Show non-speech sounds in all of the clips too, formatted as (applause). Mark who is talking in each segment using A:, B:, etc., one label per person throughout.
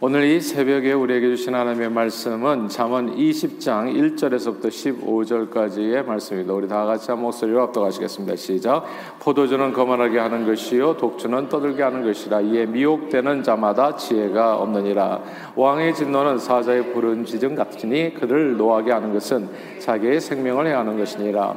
A: 오늘 이 새벽에 우리에게 주신 하나님의 말씀은 잠언 20장 1절에서부터 15절까지의 말씀입니다. 우리 다 같이 한 목소리로 압도하시겠습니다. 시작. 포도주는 거만하게 하는 것이요 독주는 떠들게 하는 것이라 이에 미혹되는 자마다 지혜가 없느니라. 왕의 진노는 사자의 부른 지정 같으니 그를 노하게 하는 것은 자기의 생명을 해하는 것이니라.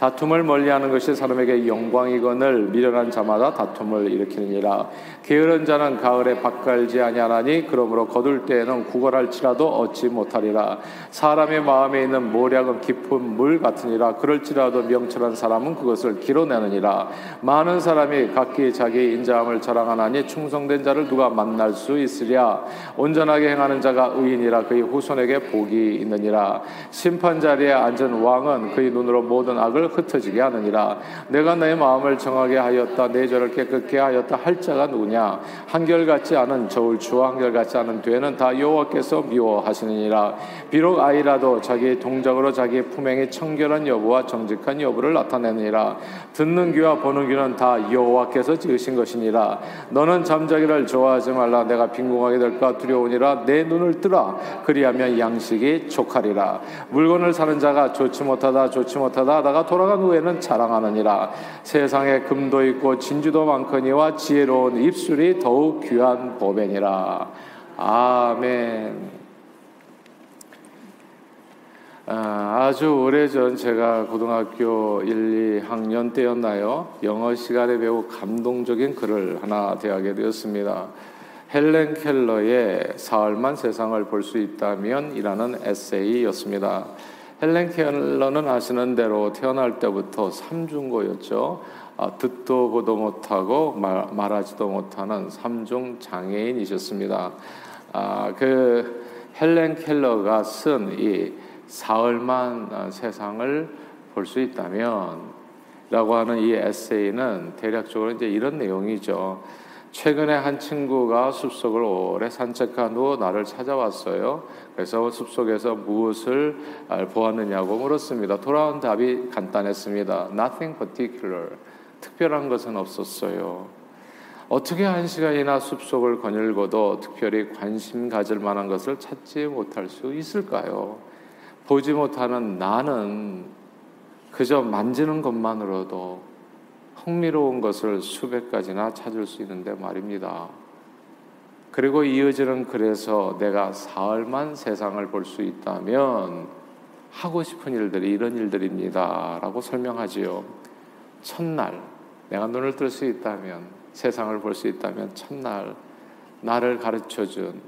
A: 다툼을 멀리하는 것이 사람에게 영광이거늘 미련한 자마다 다툼을 일으키느니라. 게으른 자는 가을에 밭갈지 아니하나니 그러므로 거둘 때에는 구걸할지라도 얻지 못하리라. 사람의 마음에 있는 모략은 깊은 물 같으니라. 그럴지라도 명철한 사람은 그것을 기로내느니라. 많은 사람이 각기 자기 인자함을 자랑하나니 충성된 자를 누가 만날 수 있으랴. 온전하게 행하는 자가 의인이라 그의 후손에게 복이 있느니라. 심판 자리에 앉은 왕은 그의 눈으로 모든 악을 흩어지게 하느니라. 내가 내 마음을 정하게 하였다. 내 죄를 깨끗게 하였다. 할 자가 누구냐? 한결같지 않은 저울 주와 한결같지 않은 되는 다 여호와께서 미워하시느니라. 비록 아이라도 자기의 동작으로 자기의 품행의 청결한 여부와 정직한 여부를 나타내느니라. 듣는 귀와 보는 귀는 다 여호와께서 지으신 것이니라. 너는 잠자기를 좋아하지 말라. 내가 빈궁하게 될까 두려우니라. 내 눈을 뜨라. 그리하면 양식이 족하리라. 물건을 사는 자가 좋지 못하다 좋지 못하다 하다가 돌아 돌아간 후에는 자랑하느니라 세상에 금도 있고 진주도 많거니와 지혜로운 입술이 더욱 귀한 보배니라 아멘 아, 주 오래전 제가 고등학교 1, 2학년 때였나요? 영어 시간에 배우 감동적인 글을 하나 대하게 되었습니다. 헬렌 켈러의 사흘만 세상을 볼 수 있다면 이라는 에세이였습니다. 헬렌 켈러는 아시는 대로 태어날 때부터 삼중고였죠. 아, 듣도 보도 못하고 말, 말하지도 못하는 삼중 장애인이셨습니다. 아, 그 헬렌 켈러가 쓴 이 사흘만 아, 세상을 볼 수 있다면 라고 하는 이 에세이는 대략적으로 이제 이런 내용이죠. 최근에 한 친구가 숲속을 오래 산책한 후 나를 찾아왔어요. 그래서 숲속에서 무엇을 보았느냐고 물었습니다. 돌아온 답이 간단했습니다. Nothing particular. 특별한 것은 없었어요. 어떻게 한 시간이나 숲속을 거닐고도 특별히 관심 가질 만한 것을 찾지 못할 수 있을까요? 보지 못하는 나는 그저 만지는 것만으로도 흥미로운 것을 수백 가지나 찾을 수 있는데 말입니다. 그리고 이어지는 그래서 내가 사흘만 세상을 볼 수 있다면 하고 싶은 일들이 이런 일들입니다. 라고 설명하지요. 첫날, 내가 눈을 뜰 수 있다면, 세상을 볼 수 있다면, 첫날, 나를 가르쳐 준,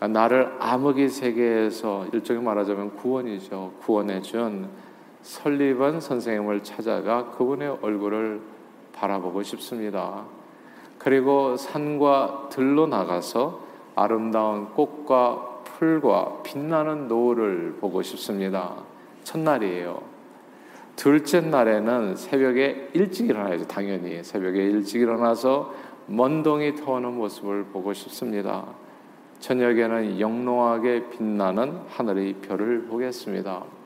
A: 나를 암흑의 세계에서 일종의 말하자면 구원이죠. 구원해 준 설리번 선생님을 찾아가 그분의 얼굴을 바라보고 싶습니다. 그리고 산과 들로 나가서 아름다운 꽃과 풀과 빛나는 노을을 보고 싶습니다. 첫날이에요. 둘째 날에는 새벽에 일찍 일어나야죠. 당연히 새벽에 일찍 일어나서 먼동이 터오는 모습을 보고 싶습니다. 저녁에는 영롱하게 빛나는 하늘의 별을 보겠습니다.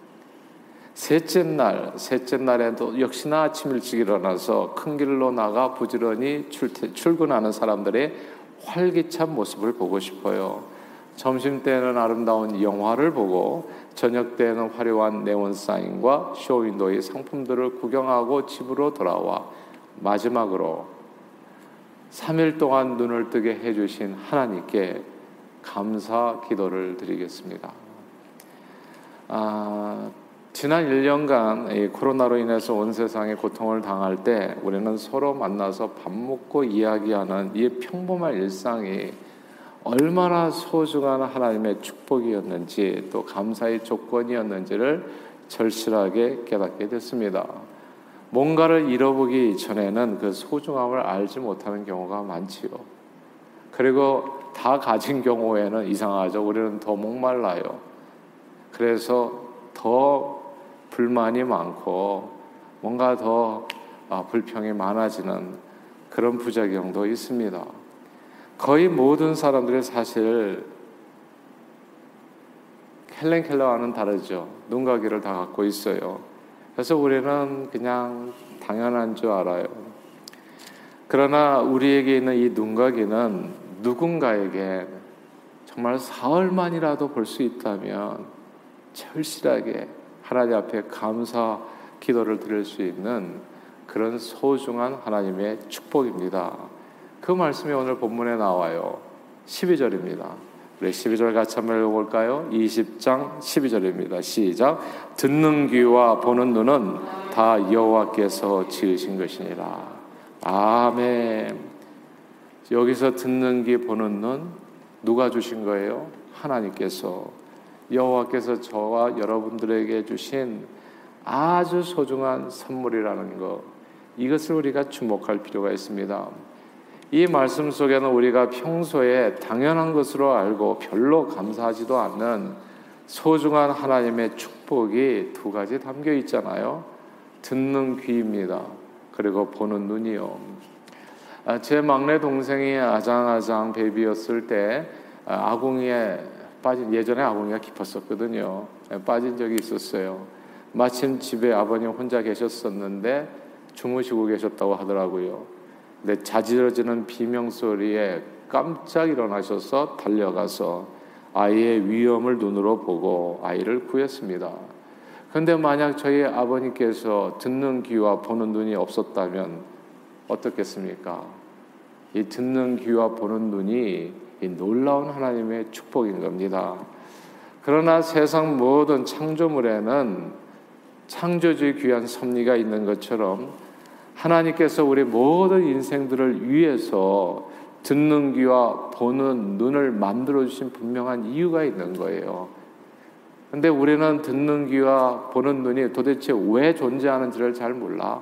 A: 셋째 날, 셋째 날에도 역시나 아침 일찍 일어나서 큰 길로 나가 부지런히 출근하는 사람들의 활기찬 모습을 보고 싶어요. 점심 때는 아름다운 영화를 보고 저녁 때는 화려한 네온 사인과 쇼윈도의 상품들을 구경하고 집으로 돌아와 마지막으로 3일 동안 눈을 뜨게 해주신 하나님께 감사 기도를 드리겠습니다. 아, 지난 1년간 코로나로 인해서 온 세상에 고통을 당할 때 우리는 서로 만나서 밥 먹고 이야기하는 이 평범한 일상이 얼마나 소중한 하나님의 축복이었는지 또 감사의 조건이었는지를 절실하게 깨닫게 됐습니다. 뭔가를 잃어보기 전에는 그 소중함을 알지 못하는 경우가 많지요. 그리고 다 가진 경우에는 이상하죠. 우리는 더 목말라요. 그래서 더 불만이 많고 뭔가 더 아, 불평이 많아지는 그런 부작용도 있습니다. 거의 모든 사람들이 사실 헬렌 켈러와는 다르죠. 눈과 귀를 다 갖고 있어요. 그래서 우리는 그냥 당연한 줄 알아요. 그러나 우리에게 있는 이 눈과 귀는 누군가에게 정말 사흘만이라도 볼 수 있다면 절실하게 하나님 앞에 감사 기도를 드릴 수 있는 그런 소중한 하나님의 축복입니다. 그 말씀이 오늘 본문에 나와요. 12절입니다. 우리 12절 같이 한번 읽어볼까요? 20장 12절입니다. 시작. 듣는 귀와 보는 눈은 다 여호와께서 지으신 것이니라. 아멘. 여기서 듣는 귀 보는 눈 누가 주신 거예요? 하나님께서 여호와께서 저와 여러분들에게 주신 아주 소중한 선물이라는 것 이것을 우리가 주목할 필요가 있습니다. 이 말씀 속에는 우리가 평소에 당연한 것으로 알고 별로 감사하지도 않는 소중한 하나님의 축복이 두 가지 담겨 있잖아요. 듣는 귀입니다. 그리고 보는 눈이요. 아, 제 막내 동생이 아장아장 베비였을 때 아, 아궁이에 빠진 예전에 아궁이가 깊었었거든요. 예, 빠진 적이 있었어요. 마침 집에 아버님 혼자 계셨었는데 주무시고 계셨다고 하더라고요. 근데 자지러지는 비명 소리에 깜짝 일어나셔서 달려가서 아이의 위험을 눈으로 보고 아이를 구했습니다. 그런데 만약 저희 아버님께서 듣는 귀와 보는 눈이 없었다면 어떻겠습니까? 이 듣는 귀와 보는 눈이 이 놀라운 하나님의 축복인 겁니다. 그러나 세상 모든 창조물에는 창조주의 귀한 섭리가 있는 것처럼 하나님께서 우리 모든 인생들을 위해서 듣는 귀와 보는 눈을 만들어 주신 분명한 이유가 있는 거예요. 근데 우리는 듣는 귀와 보는 눈이 도대체 왜 존재하는지를 잘 몰라.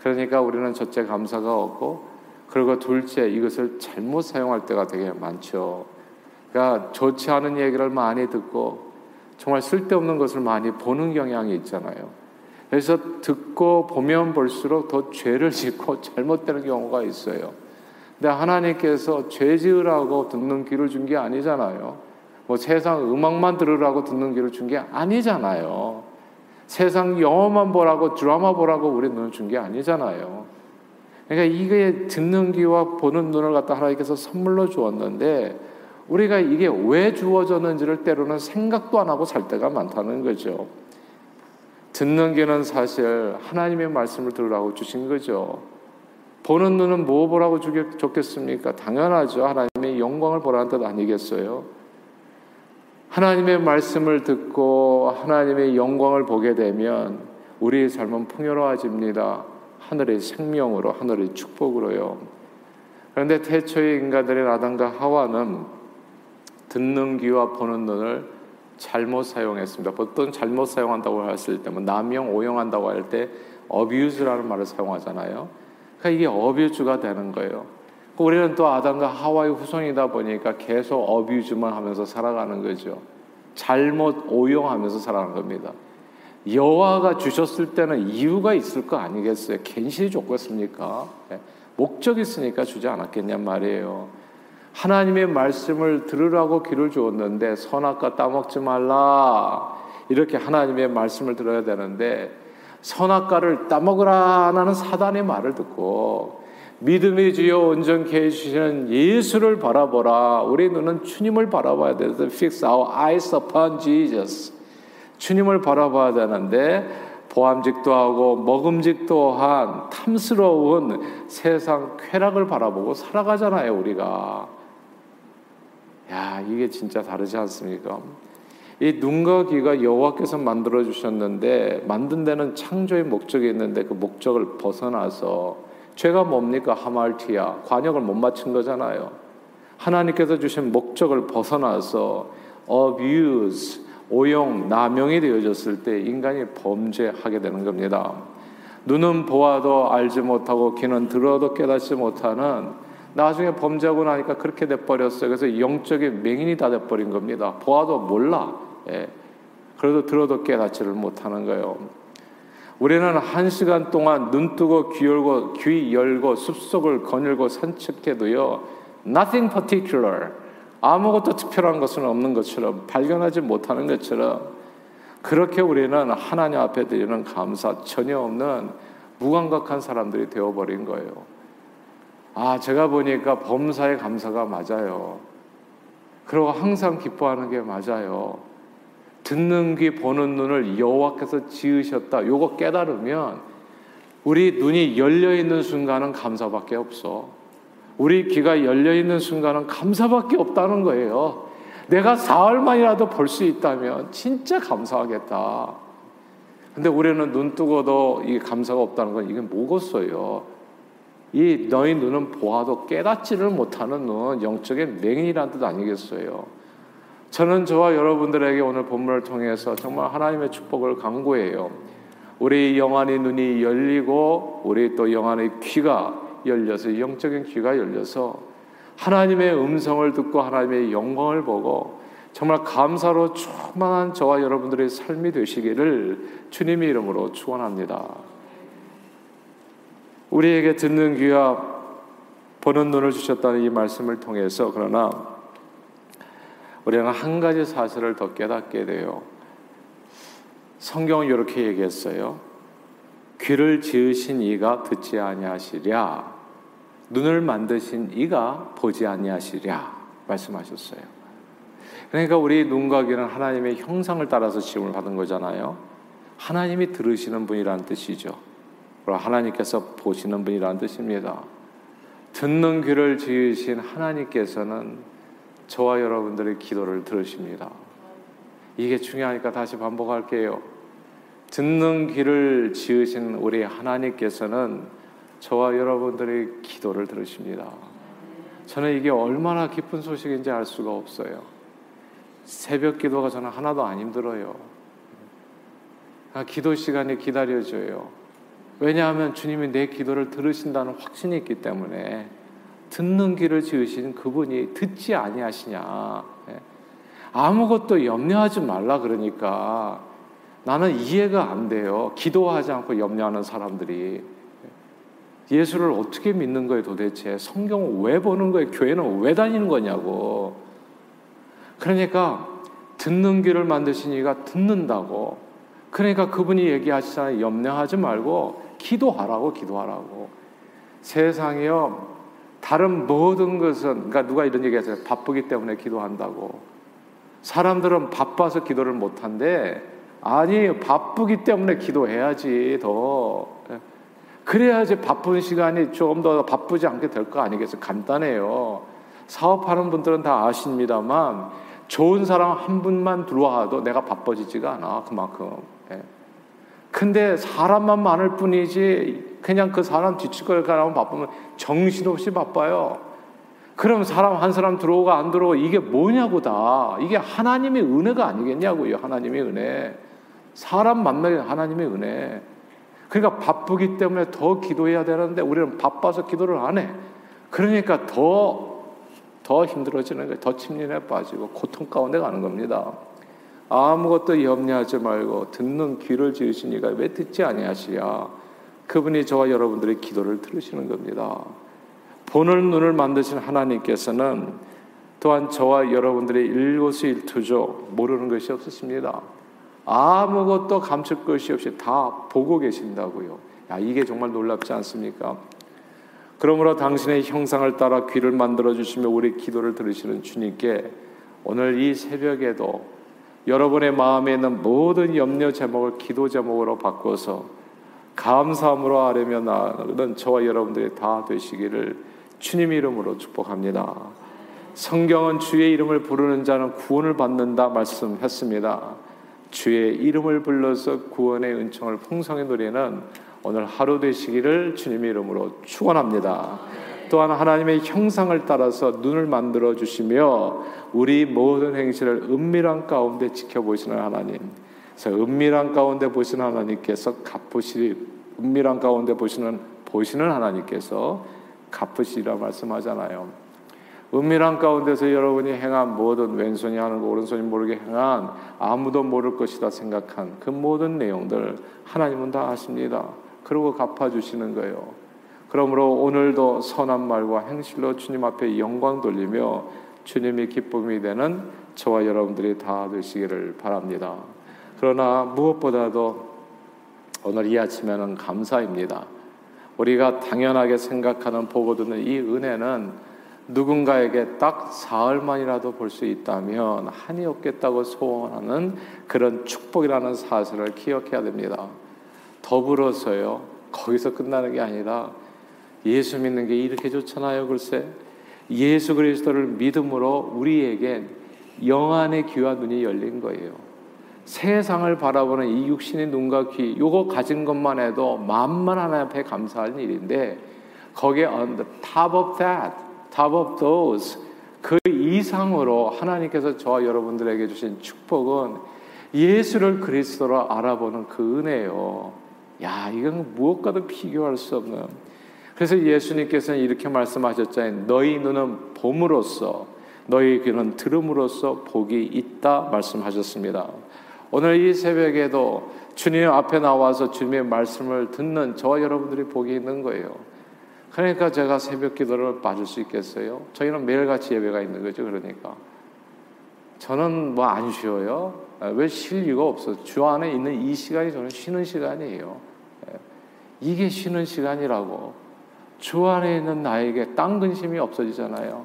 A: 그러니까 우리는 첫째 감사가 없고 그리고 둘째 이것을 잘못 사용할 때가 되게 많죠. 그러니까 좋지 않은 얘기를 많이 듣고 정말 쓸데없는 것을 많이 보는 경향이 있잖아요. 그래서 듣고 보면 볼수록 더 죄를 (laughs) 짓고 잘못되는 경우가 있어요. 근데 하나님께서 죄 지으라고 듣는 귀를 준 게 아니잖아요. 뭐 세상 음악만 들으라고 듣는 귀를 준 게 아니잖아요. 세상 영화만 보라고 드라마 보라고 우리 눈을 준 게 아니잖아요. 그러니까 이게 듣는 귀와 보는 눈을 갖다 하나님께서 선물로 주었는데 우리가 이게 왜 주어졌는지를 때로는 생각도 안 하고 살 때가 많다는 거죠. 듣는 귀는 사실 하나님의 말씀을 들으라고 주신 거죠. 보는 눈은 뭐 보라고 좋겠습니까? 당연하죠. 하나님의 영광을 보라는 뜻 아니겠어요? 하나님의 말씀을 듣고 하나님의 영광을 보게 되면 우리의 삶은 풍요로워집니다. 하늘의 생명으로, 하늘의 축복으로요. 그런데 태초의 인간들의 아담과 하와는 듣는 귀와 보는 눈을 잘못 사용했습니다. 보통 잘못 사용한다고 했을 때, 뭐 남용, 오용한다고 할 때 어뷰즈라는 말을 사용하잖아요. 그러니까 이게 어뷰즈가 되는 거예요. 우리는 또 아담과 하와의 후손이다 보니까 계속 어뷰즈만 하면서 살아가는 거죠. 잘못 오용하면서 살아가는 겁니다. 여호와가 주셨을 때는 이유가 있을 거 아니겠어요? 괜시리 줬겠습니까? 네. 목적 있으니까 주지 않았겠냔 말이에요. 하나님의 말씀을 들으라고 귀를 주었는데 선악과 따먹지 말라 이렇게 하나님의 말씀을 들어야 되는데 선악과를 따먹으라는 사단의 말을 듣고 믿음의 주여 온전케 해주시는 예수를 바라보라. 우리 눈은 주님을 바라봐야 돼. Fix our eyes upon Jesus. 주님을 바라봐야 되는데 보암직도 하고 먹음직도 한 탐스러운 세상 쾌락을 바라보고 살아가잖아요, 우리가. 야, 이게 진짜 다르지 않습니까? 이 눈과 귀가 여호와께서 만들어 주셨는데 만든 데는 창조의 목적이 있는데 그 목적을 벗어나서 죄가 뭡니까? 하말티야. 관역을 못 맞춘 거잖아요. 하나님께서 주신 목적을 벗어나서 abuse 오용, 남용이 되어졌을 때 인간이 범죄하게 되는 겁니다. 눈은 보아도 알지 못하고 귀는 들어도 깨닫지 못하는 나중에 범죄하고 나니까 그렇게 돼버렸어요. 그래서 영적인 맹인이 다 돼버린 겁니다. 보아도 몰라. 예. 그래도 들어도 깨닫지를 못하는 거예요. 우리는 한 시간 동안 눈 뜨고 귀 열고 귀 열고 숲속을 거닐고 산책해도요. Nothing particular. 아무것도 특별한 것은 없는 것처럼 발견하지 못하는 것처럼 그렇게 우리는 하나님 앞에 드리는 감사 전혀 없는 무감각한 사람들이 되어버린 거예요. 아, 제가 보니까 범사의 감사가 맞아요. 그리고 항상 기뻐하는 게 맞아요. 듣는 귀 보는 눈을 여호와께서 지으셨다. 요거 깨달으면 우리 눈이 열려 있는 순간은 감사밖에 없어. 우리 귀가 열려 있는 순간은 감사밖에 없다는 거예요. 내가 사흘만이라도 볼 수 있다면 진짜 감사하겠다. 근데 우리는 눈 뜨고도 이 감사가 없다는 건 이게 뭐겠어요? 이 너희 눈은 보아도 깨닫지를 못하는 눈, 영적인 맹인이라는 뜻 아니겠어요? 저는 저와 여러분들에게 오늘 본문을 통해서 정말 하나님의 축복을 강구해요. 우리 영안의 눈이 열리고 우리 또 영안의 귀가 열려서 영적인 귀가 열려서 하나님의 음성을 듣고 하나님의 영광을 보고 정말 감사로 충만한 저와 여러분들의 삶이 되시기를 주님의 이름으로 축원합니다. 우리에게 듣는 귀와 보는 눈을 주셨다는 이 말씀을 통해서 그러나 우리는 한 가지 사실을 더 깨닫게 돼요. 성경은 이렇게 얘기했어요. 귀를 지으신 이가 듣지 아니하시랴. 눈을 만드신 이가 보지 아니하시랴. 말씀하셨어요. 그러니까 우리 눈과 귀는 하나님의 형상을 따라서 지음을 받은 거잖아요. 하나님이 들으시는 분이라는 뜻이죠. 그리고 하나님께서 보시는 분이라는 뜻입니다. 듣는 귀를 지으신 하나님께서는 저와 여러분들의 기도를 들으십니다. 이게 중요하니까 다시 반복할게요. 듣는 귀를 지으신 우리 하나님께서는 저와 여러분들의 기도를 들으십니다. 저는 이게 얼마나 기쁜 소식인지 알 수가 없어요. 새벽 기도가 저는 하나도 안 힘들어요. 아, 기도 시간이 기다려져요. 왜냐하면 주님이 내 기도를 들으신다는 확신이 있기 때문에 듣는 귀를 지으신 그분이 듣지 아니하시냐. 예. 아무것도 염려하지 말라 그러니까 나는 이해가 안 돼요. 기도하지 않고 염려하는 사람들이 예수를 어떻게 믿는 거예요 도대체? 성경을 왜 보는 거예요? 교회는 왜 다니는 거냐고. 그러니까 듣는 귀를 만드신 이가 듣는다고. 그러니까 그분이 얘기하시잖아요. 염려하지 말고 기도하라고 기도하라고. 세상이요. 다른 모든 것은 그러니까 누가 이런 얘기 하세요. 바쁘기 때문에 기도한다고. 사람들은 바빠서 기도를 못 한대. 아니, 바쁘기 때문에 기도해야지 더. 그래야지 바쁜 시간이 조금 더 바쁘지 않게 될 거 아니겠어요? 간단해요. 사업하는 분들은 다 아십니다만 좋은 사람 한 분만 들어와도 내가 바빠지지가 않아 그만큼. 예. 근데 사람만 많을 뿐이지 그냥 그 사람 뒤치걸 가면 바쁘면 정신없이 바빠요. 그럼 사람 한 사람 들어오고 안 들어오고 이게 뭐냐고 다. 이게 하나님의 은혜가 아니겠냐고요. 하나님의 은혜. 사람 만나기 하나님의 은혜. 그러니까 바쁘기 때문에 더 기도해야 되는데 우리는 바빠서 기도를 안 해. 그러니까 더, 더 힘들어지는 거예요. 더 침륜에 빠지고 고통 가운데 가는 겁니다. 아무것도 염려하지 말고 듣는 귀를 지으신 이가 왜 듣지 아니하시랴. 그분이 저와 여러분들의 기도를 들으시는 겁니다. 보는 눈을 만드신 하나님께서는 또한 저와 여러분들의 일거수일투족 모르는 것이 없으십니다. 아무것도 감출 것이 없이 다 보고 계신다고요. 야, 이게 정말 놀랍지 않습니까? 그러므로 당신의 형상을 따라 귀를 만들어 주시며 우리 기도를 들으시는 주님께 오늘 이 새벽에도 여러분의 마음에 있는 모든 염려 제목을 기도 제목으로 바꿔서 감사함으로 아뢰며 나는 저와 여러분들이 다 되시기를 주님 이름으로 축복합니다. 성경은 주의 이름을 부르는 자는 구원을 받는다 말씀했습니다. 주의 이름을 불러서 구원의 은총을 풍성히 누리는 오늘 하루 되시기를 주님의 이름으로 축원합니다. 또한 하나님의 형상을 따라서 눈을 만들어 주시며 우리 모든 행실을 은밀한 가운데 지켜보시는 하나님. 그래서 은밀한 가운데 보시는 하나님께서 갚으시 은밀한 가운데 보시는 보시는 하나님께서 갚으시리라 말씀하잖아요. 은밀한 가운데서 여러분이 행한 모든 왼손이 하는 거 오른손이 모르게 행한 아무도 모를 것이다 생각한 그 모든 내용들 하나님은 다 아십니다. 그리고 갚아주시는 거예요. 그러므로 오늘도 선한 말과 행실로 주님 앞에 영광 돌리며 주님이 기쁨이 되는 저와 여러분들이 다 되시기를 바랍니다. 그러나 무엇보다도 오늘 이 아침에는 감사입니다. 우리가 당연하게 생각하는 보고 듣는 이 은혜는 누군가에게 딱 사흘만이라도 볼 수 있다면 한이 없겠다고 소원하는 그런 축복이라는 사실을 기억해야 됩니다. 더불어서요, 거기서 끝나는 게 아니라 예수 믿는 게 이렇게 좋잖아요, 글쎄. 예수 그리스도를 믿음으로 우리에게 영안의 귀와 눈이 열린 거예요. 세상을 바라보는 이 육신의 눈과 귀, 요거 가진 것만 해도 만만 하나님 앞에 감사할 일인데, 거기에 on the top of that, top of those, 그 이상으로 하나님께서 저와 여러분들에게 주신 축복은 예수를 그리스도로 알아보는 그 은혜요. 야, 이건 무엇과도 비교할 수 없는. 그래서 예수님께서는 이렇게 말씀하셨잖아요. 너희 눈은 봄으로써, 너희 귀는 들음으로써 복이 있다 말씀하셨습니다. 오늘 이 새벽에도 주님 앞에 나와서 주님의 말씀을 듣는 저와 여러분들이 복이 있는 거예요. 그러니까 제가 새벽 기도를 빠질 수 있겠어요? 저희는 매일같이 예배가 있는 거죠. 그러니까. 저는 뭐 안 쉬어요. 아, 왜쉴 이유가 없어. 주 안에 있는 이 시간이 저는 쉬는 시간이에요. 예. 이게 쉬는 시간이라고. 주 안에 있는 나에게 땅 근심이 없어지잖아요.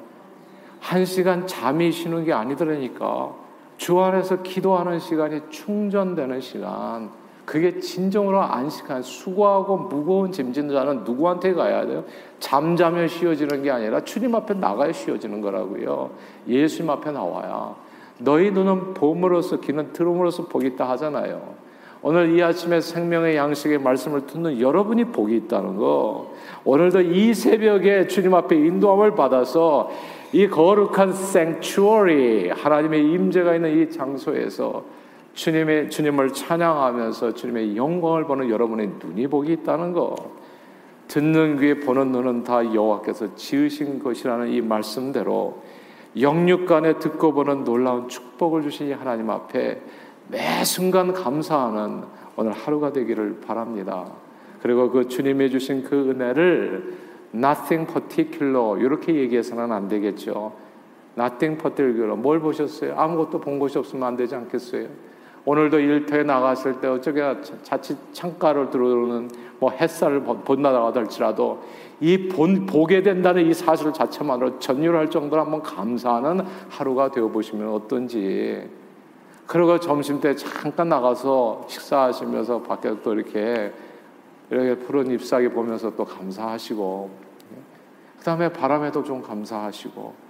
A: 한 시간 잠이 쉬는 게 아니더라니까. 주 안에서 기도하는 시간이 충전되는 시간. 그게 진정으로 안식한 수고하고 무거운 짐진 자는 누구한테 가야 돼요? 잠자면 쉬어지는 게 아니라 주님 앞에 나가야 쉬어지는 거라고요. 예수님 앞에 나와야. 너희 눈은 봄으로서 귀는 들음으로써 복이 있다 하잖아요. 오늘 이 아침에 생명의 양식의 말씀을 듣는 여러분이 복이 있다는 거. 오늘도 이 새벽에 주님 앞에 인도함을 받아서 이 거룩한 생츄어리 하나님의 임재가 있는 이 장소에서 주님의 주님을 찬양하면서 주님의 영광을 보는 여러분의 눈이 복이 있다는 것. 듣는 귀에 보는 눈은 다 여호와께서 지으신 것이라는 이 말씀대로 영육간에 듣고 보는 놀라운 축복을 주신 하나님 앞에 매 순간 감사하는 오늘 하루가 되기를 바랍니다. 그리고 그 주님이 주신 그 은혜를 nothing particular 이렇게 얘기해서는 안 되겠죠. nothing particular 뭘 보셨어요? 아무것도 본 것이 없으면 안 되지 않겠어요? 오늘도 일터에 나갔을 때 어쩌게 자칫 창가를 들어오는 뭐 햇살을 본다고 할지라도 이 본, 보게 된다는 이 사실 자체만으로 전율할 정도로 한번 감사하는 하루가 되어 보시면 어떤지. 그리고 점심 때 잠깐 나가서 식사하시면서 밖에 또 이렇게 이렇게 푸른 잎사귀 보면서 또 감사하시고, 그 다음에 바람에도 좀 감사하시고,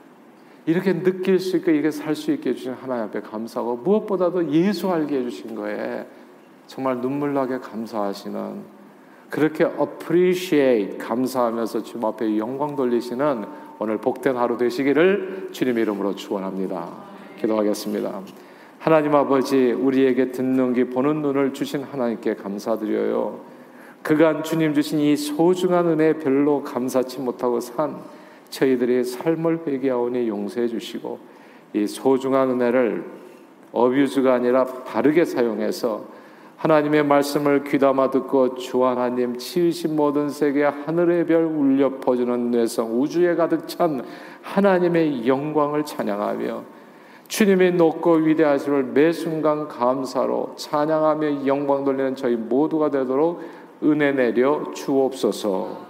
A: 이렇게 느낄 수 있게 이렇게 살 수 있게 해주신 하나님 앞에 감사하고 무엇보다도 예수 알게 해주신 거에 정말 눈물 나게 감사하시는 그렇게 appreciate 감사하면서 주님 앞에 영광 돌리시는 오늘 복된 하루 되시기를 주님 이름으로 축원합니다. 기도하겠습니다. 하나님 아버지 우리에게 듣는 귀 보는 눈을 주신 하나님께 감사드려요. 그간 주님 주신 이 소중한 은혜 별로 감사치 못하고 산 저희들의 삶을 회개하오니 용서해 주시고 이 소중한 은혜를 어뷰즈가 아니라 바르게 사용해서 하나님의 말씀을 귀담아 듣고 주 하나님 치으신 모든 세계 하늘의 별 울려 퍼주는 뇌성 우주에 가득 찬 하나님의 영광을 찬양하며 주님의 높고 위대하심을 매 순간 감사로 찬양하며 영광 돌리는 저희 모두가 되도록 은혜 내려 주옵소서.